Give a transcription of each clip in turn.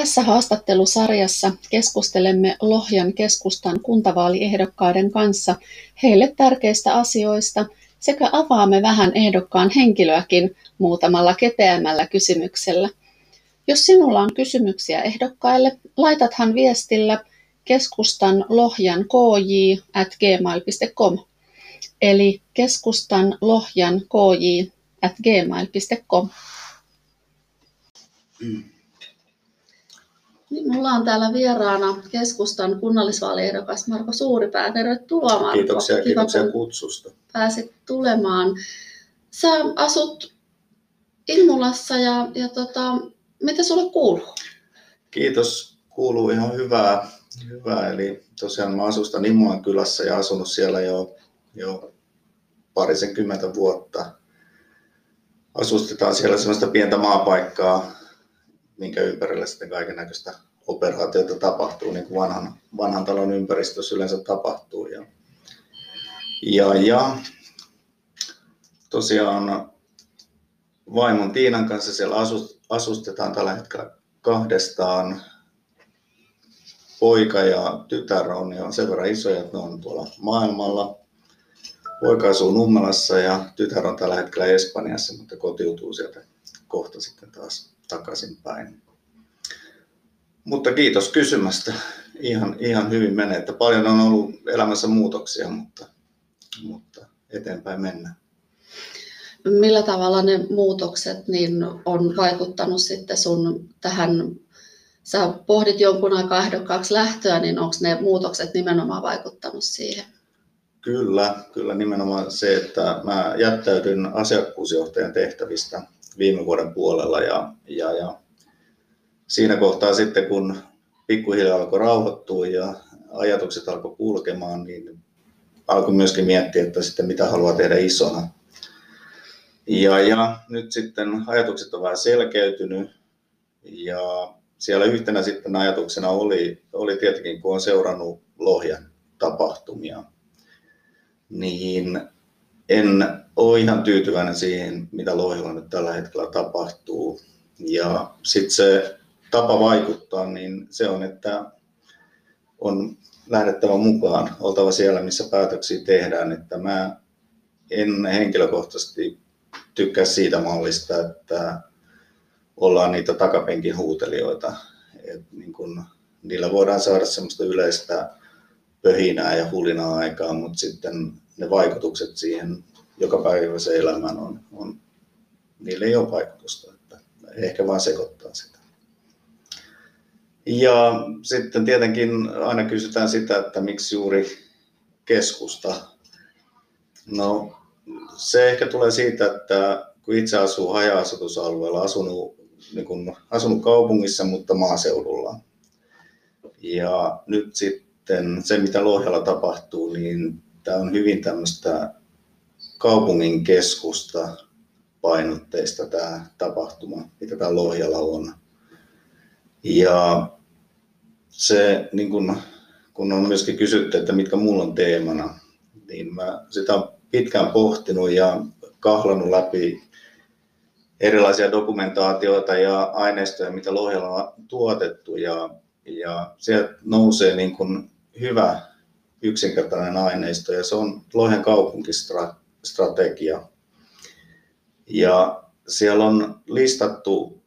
Tässä haastattelusarjassa keskustelemme Lohjan keskustan kuntavaaliehdokkaiden kanssa heille tärkeistä asioista sekä avaamme vähän ehdokkaan henkilöäkin muutamalla kepeämmällä kysymyksellä. Jos sinulla on kysymyksiä ehdokkaille, laitathan viestillä keskustan lohjan kj at gmail.com eli keskustan lohjan kj at gmail.com. Mm. Niin, mulla on täällä vieraana keskustan kunnallisvaaliehdokas Marko Suuripää. Tervetuloa Marko. Kiitoksia, Kiva, kiitoksia kutsusta. Pääsit tulemaan. Sä asut Ilmulassa ja, ja tota, mitä sulle kuuluu? Kiitos, kuuluu ihan hyvää. hyvää. Eli tosiaan mä asustan Immolan kylässä ja asunut siellä jo, jo parisenkymmentä vuotta. Asustetaan siellä sellaista pientä maapaikkaa, minkä ympärillä sitten kaiken näköistä operaatioita tapahtuu, niin kuin vanhan, vanhan talon ympäristössä yleensä tapahtuu. Ja, ja, ja tosiaan vaimon Tiinan kanssa siellä asustetaan tällä hetkellä kahdestaan. Poika ja tytär on jo sen verran isoja, että ne on tuolla maailmalla. Poika asuu Nummelassa ja tytär on tällä hetkellä Espanjassa, mutta kotiutuu sieltä kohta sitten taas takaisinpäin. Mutta kiitos kysymästä. Ihan, ihan hyvin menee. Että paljon on ollut elämässä muutoksia, mutta, mutta eteenpäin mennään. Millä tavalla ne muutokset niin on vaikuttanut sitten sun tähän, sä pohdit jonkun aikaa ehdokkaaksi lähtöä, niin onko ne muutokset nimenomaan vaikuttanut siihen? Kyllä, kyllä nimenomaan se, että mä jättäydyn asiakkuusjohtajan tehtävistä viime vuoden puolella ja, ja, ja siinä kohtaa sitten kun pikkuhiljaa alkoi rauhoittua ja ajatukset alkoi kulkemaan, niin alkoi myöskin miettiä, että sitten mitä haluaa tehdä isona. Ja, ja nyt sitten ajatukset on vähän selkeytynyt ja siellä yhtenä sitten ajatuksena oli, oli tietenkin, kun on seurannut Lohjan tapahtumia, niin en ole ihan tyytyväinen siihen, mitä Lohjalla nyt tällä hetkellä tapahtuu. Ja sitten se tapa vaikuttaa, niin se on, että on lähdettävä mukaan, oltava siellä, missä päätöksiä tehdään. Että mä en henkilökohtaisesti tykkää siitä mallista, että ollaan niitä takapenkin huutelijoita. Et niin kun, niillä voidaan saada semmoista yleistä pöhinää ja hulinaa aikaa, mutta sitten ne vaikutukset siihen joka se elämään on, on, niillä ei ole vaikutusta. Että ehkä vaan sekoittaa sitä. Ja sitten tietenkin aina kysytään sitä, että miksi juuri keskusta. No se ehkä tulee siitä, että kun itse asuu haja-asutusalueella, asunut, niin kun, asunut kaupungissa, mutta maaseudulla. Ja nyt sitten se, mitä Lohjalla tapahtuu, niin tämä on hyvin tämmöistä kaupungin keskusta painotteista tämä tapahtuma, mitä tämä Lohjalla on. Ja se, niin kun, kun on myöskin kysytty, että mitkä mulla on teemana, niin mä sitä olen pitkään pohtinut ja kahlannut läpi erilaisia dokumentaatioita ja aineistoja, mitä Lohjalla on tuotettu. Ja, ja sieltä nousee niin kun hyvä yksinkertainen aineisto ja se on Lohjan kaupunkistrategia. Ja siellä on listattu,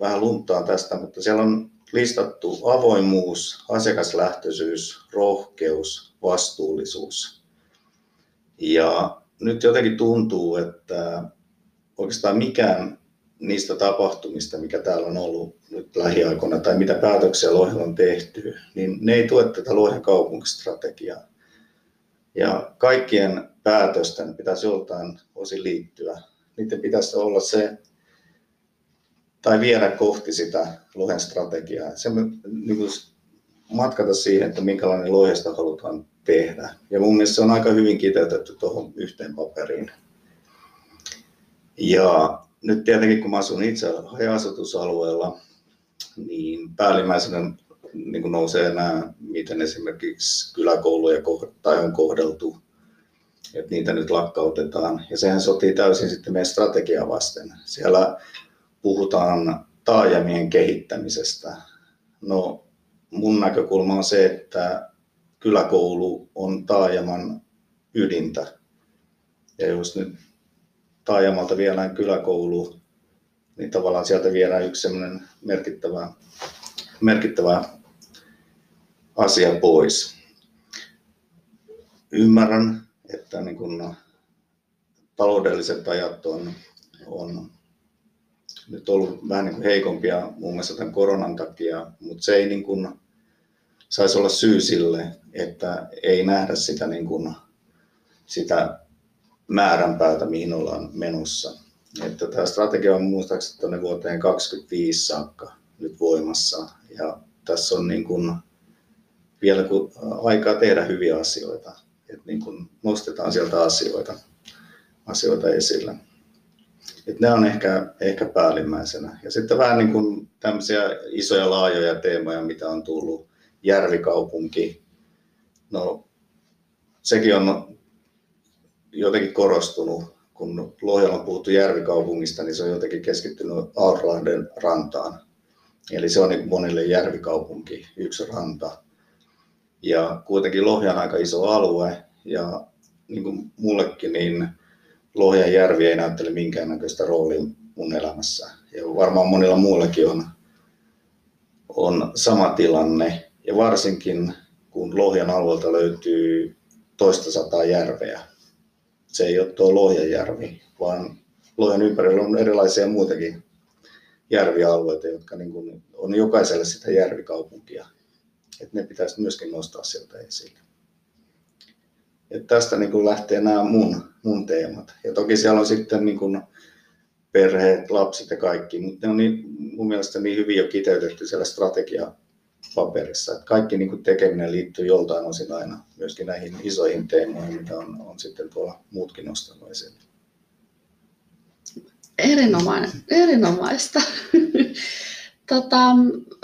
vähän luntaa tästä, mutta siellä on listattu avoimuus, asiakaslähtöisyys, rohkeus, vastuullisuus. Ja nyt jotenkin tuntuu, että oikeastaan mikään niistä tapahtumista, mikä täällä on ollut nyt lähiaikoina, tai mitä päätöksiä Lohjalla on tehty, niin ne ei tue tätä Lohjan kaupunkistrategiaa. Ja kaikkien päätösten pitäisi joltain osin liittyä. Niiden pitäisi olla se tai viedä kohti sitä lohen strategiaa. Se, niin matkata siihen, että minkälainen lohesta halutaan tehdä. Ja mun mielestä se on aika hyvin kiteytetty tuohon yhteen paperiin. Ja nyt tietenkin kun mä asun itse haja-asutusalueella, niin päällimmäisenä niin kuin nousee nämä, miten esimerkiksi kyläkouluja tai on kohdeltu, että niitä nyt lakkautetaan. Ja sehän sotii täysin sitten meidän strategiaa vasten. Siellä puhutaan taajamien kehittämisestä. No, mun näkökulma on se, että kyläkoulu on taajaman ydintä. Ja jos nyt taajamalta viedään kyläkoulu, niin tavallaan sieltä viedään yksi sellainen merkittävä, merkittävä asia pois. Ymmärrän, että niin kun taloudelliset ajat on, on nyt ollut vähän niin heikompia muun muassa tämän koronan takia, mutta se ei niin kuin saisi olla syy sille, että ei nähdä sitä, niin kuin, sitä määränpäätä, mihin ollaan menossa. Että tämä strategia on muistaakseni tuonne vuoteen 2025 saakka nyt voimassa. Ja tässä on niin kuin vielä kun aikaa tehdä hyviä asioita. Että niin kuin nostetaan sieltä asioita, asioita esille. Et ne on ehkä, ehkä päällimmäisenä. Ja sitten vähän niin kuin tämmöisiä isoja laajoja teemoja, mitä on tullut. Järvikaupunki. No, sekin on jotenkin korostunut. Kun Lohjalla on puhuttu järvikaupungista, niin se on jotenkin keskittynyt Outlanden rantaan. Eli se on niin monille järvikaupunki, yksi ranta. Ja kuitenkin Lohja on aika iso alue ja niin kuin mullekin, niin Lohjan järvi ei näyttele minkäännäköistä roolia mun elämässä. Ja varmaan monilla muillakin on, on sama tilanne. Ja varsinkin kun Lohjan alueelta löytyy toista sataa järveä. Se ei ole tuo Lohjanjärvi, vaan Lohjan ympärillä on erilaisia muitakin järvialueita, jotka niin kuin on jokaiselle sitä järvikaupunkia. Et ne pitäisi myöskin nostaa sieltä esille. Et tästä niin kuin lähtee nämä mun, mun teemat. Ja toki siellä on sitten niin kuin perheet, lapset ja kaikki, mutta ne on niin, mun mielestä niin hyvin jo kiteytetty siellä strategiapaperissa. Että kaikki niin kuin tekeminen liittyy joltain osin aina myöskin näihin isoihin teemoihin, mitä on, on sitten tuolla muutkin nostanut esille. Erinomainen, erinomaista. Tota,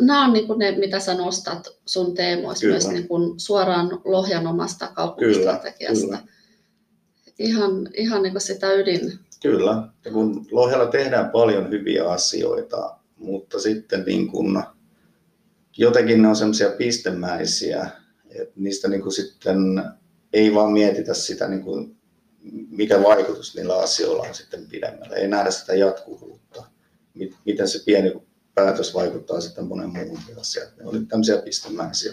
nämä on niin ne, mitä sä nostat sun teemoissa kyllä. myös niin kuin suoraan Lohjan omasta kaupunkistrategiasta. Kyllä, kyllä. Ihan, ihan niin kuin sitä ydin. Kyllä, ja kun Lohjalla tehdään paljon hyviä asioita, mutta sitten niin kuin, jotenkin ne on semmoisia pistemäisiä, että niistä niin kuin sitten ei vaan mietitä sitä, niin kuin, mikä vaikutus niillä asioilla on sitten pidemmällä. Ei nähdä sitä jatkuvuutta, miten se pieni päätös vaikuttaa sitten monen muun asiaan. Ne oli tämmöisiä pistemäisiä.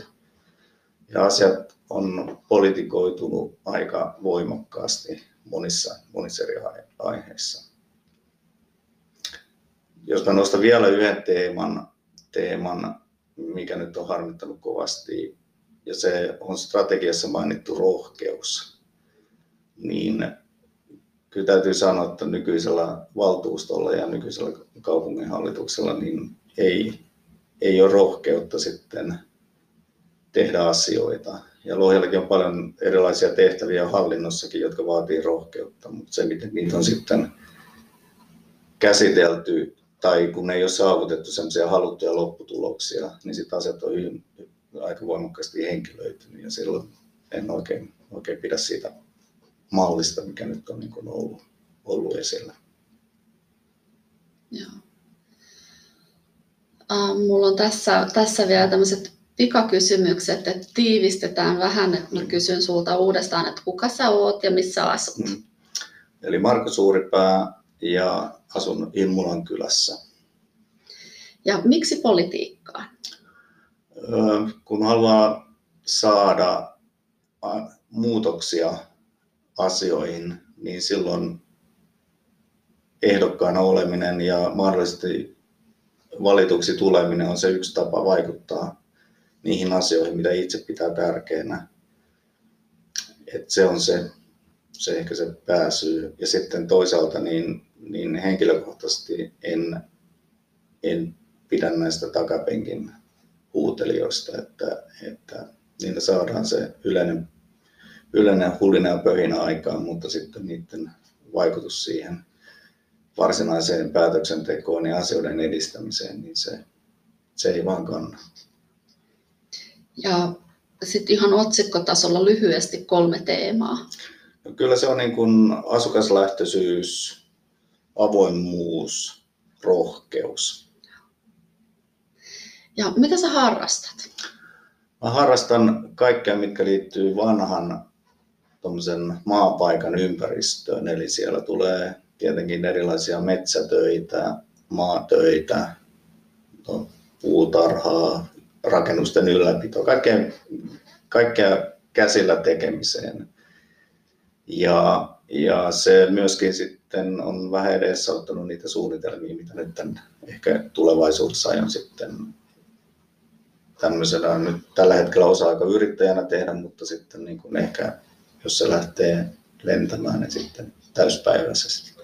Ja asiat on politikoitunut aika voimakkaasti monissa, monissa eri aiheissa. Jos mä nostan vielä yhden teeman, teeman, mikä nyt on harmittanut kovasti, ja se on strategiassa mainittu rohkeus, niin kyllä täytyy sanoa, että nykyisellä valtuustolla ja nykyisellä kaupunginhallituksella niin ei, ei ole rohkeutta sitten tehdä asioita. Ja Lohjallakin on paljon erilaisia tehtäviä hallinnossakin, jotka vaatii rohkeutta, mutta se, miten niitä on sitten käsitelty tai kun ei ole saavutettu sellaisia haluttuja lopputuloksia, niin sitten asiat on hyvin, aika voimakkaasti henkilöitynyt ja silloin en oikein, oikein pidä siitä mallista, mikä nyt on niin kuin ollut, ollut esillä. Joo. Uh, mulla on tässä, tässä vielä tämmöiset pikakysymykset, että tiivistetään vähän, että mä kysyn sulta uudestaan, että kuka sä oot ja missä asut? Mm. Eli Marko Suuripää ja asun Immulan kylässä. Ja miksi politiikkaa? Kun haluaa saada muutoksia asioihin, niin silloin ehdokkaana oleminen ja mahdollisesti valituksi tuleminen on se yksi tapa vaikuttaa niihin asioihin, mitä itse pitää tärkeänä. Et se on se, se ehkä se pääsyy. Ja sitten toisaalta niin, niin henkilökohtaisesti en, en pidä näistä takapenkin huutelijoista, että, että niillä saadaan se yleinen yleinen hulina ja pöhinä aikaan, mutta sitten niiden vaikutus siihen varsinaiseen päätöksentekoon ja asioiden edistämiseen, niin se, se ei vaan kanna. Ja sitten ihan otsikkotasolla lyhyesti kolme teemaa. Kyllä se on niin kuin asukaslähtöisyys, avoimuus, rohkeus. Ja mitä sä harrastat? Mä harrastan kaikkea, mitkä liittyy vanhan maapaikan ympäristöön. Eli siellä tulee tietenkin erilaisia metsätöitä, maatöitä, no, puutarhaa, rakennusten ylläpito, kaikkea, kaikkea käsillä tekemiseen. Ja, ja se myöskin sitten on vähän edesauttanut niitä suunnitelmia, mitä nyt tämän ehkä tulevaisuudessa aion sitten tämmöisenä nyt tällä hetkellä osa-aikayrittäjänä tehdä, mutta sitten niin kuin ehkä jos se lähtee lentämään, niin sitten täyspäiväisesti.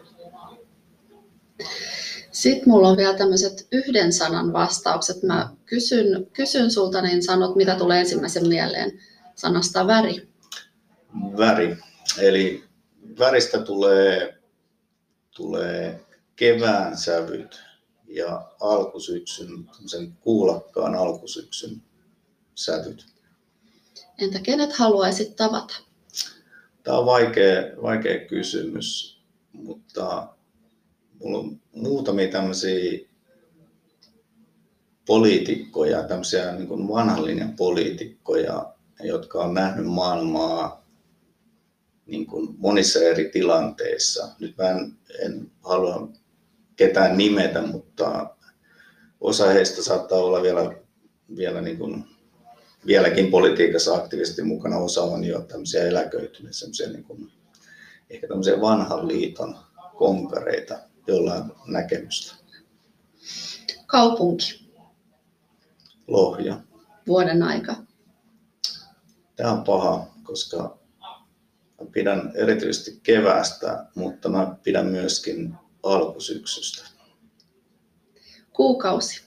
Sitten mulla on vielä tämmöiset yhden sanan vastaukset. Mä kysyn, kysyn sulta, niin sanot, mitä tulee ensimmäisen mieleen sanasta väri. Väri. Eli väristä tulee, tulee kevään sävyt ja alkusyksyn, sen kuulakkaan alkusyksyn sävyt. Entä kenet haluaisit tavata? Tämä on vaikea, vaikea kysymys, mutta mulla on muutamia tämmöisiä poliitikkoja, tämmöisiä niin vanhan linjan poliitikkoja, jotka on nähnyt maailmaa niin kuin monissa eri tilanteissa. Nyt mä en, en halua ketään nimetä, mutta osa heistä saattaa olla vielä, vielä niin kuin, vieläkin politiikassa aktiivisesti mukana. Osa on jo tämmöisiä eläköityneitä, semmoisia niin kuin, ehkä tämmöisiä vanhan liiton konkareita, joilla on näkemystä. Kaupunki. Lohja. Vuoden aika. Tämä on paha, koska pidän erityisesti keväästä, mutta mä pidän myöskin alkusyksystä. Kuukausi.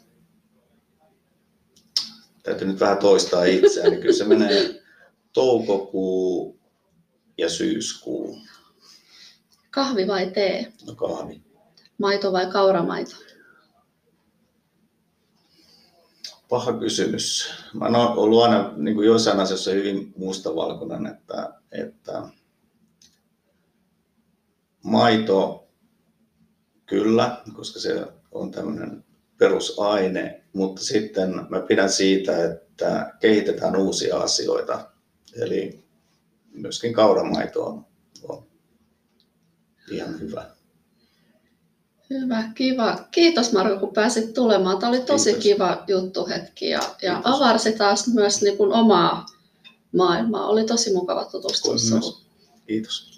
Täytyy nyt vähän toistaa itseäni. Kyllä se menee toukokuu ja syyskuu. Kahvi vai tee? No kahvi. Maito vai kauramaito? Paha kysymys. Mä oon ollut aina niin kuin joissain asioissa hyvin mustavalkoinen, että, että maito kyllä, koska se on tämmöinen perusaine, mutta sitten mä pidän siitä, että kehitetään uusia asioita. Eli myöskin kauramaito on, on ihan hyvä. Hyvä, kiva. Kiitos Marko, kun pääsit tulemaan. Tämä oli tosi Kiitos. kiva juttu hetki ja, ja avarsi taas myös niin kuin omaa maailmaa. Oli tosi mukava tutustua Kiitos.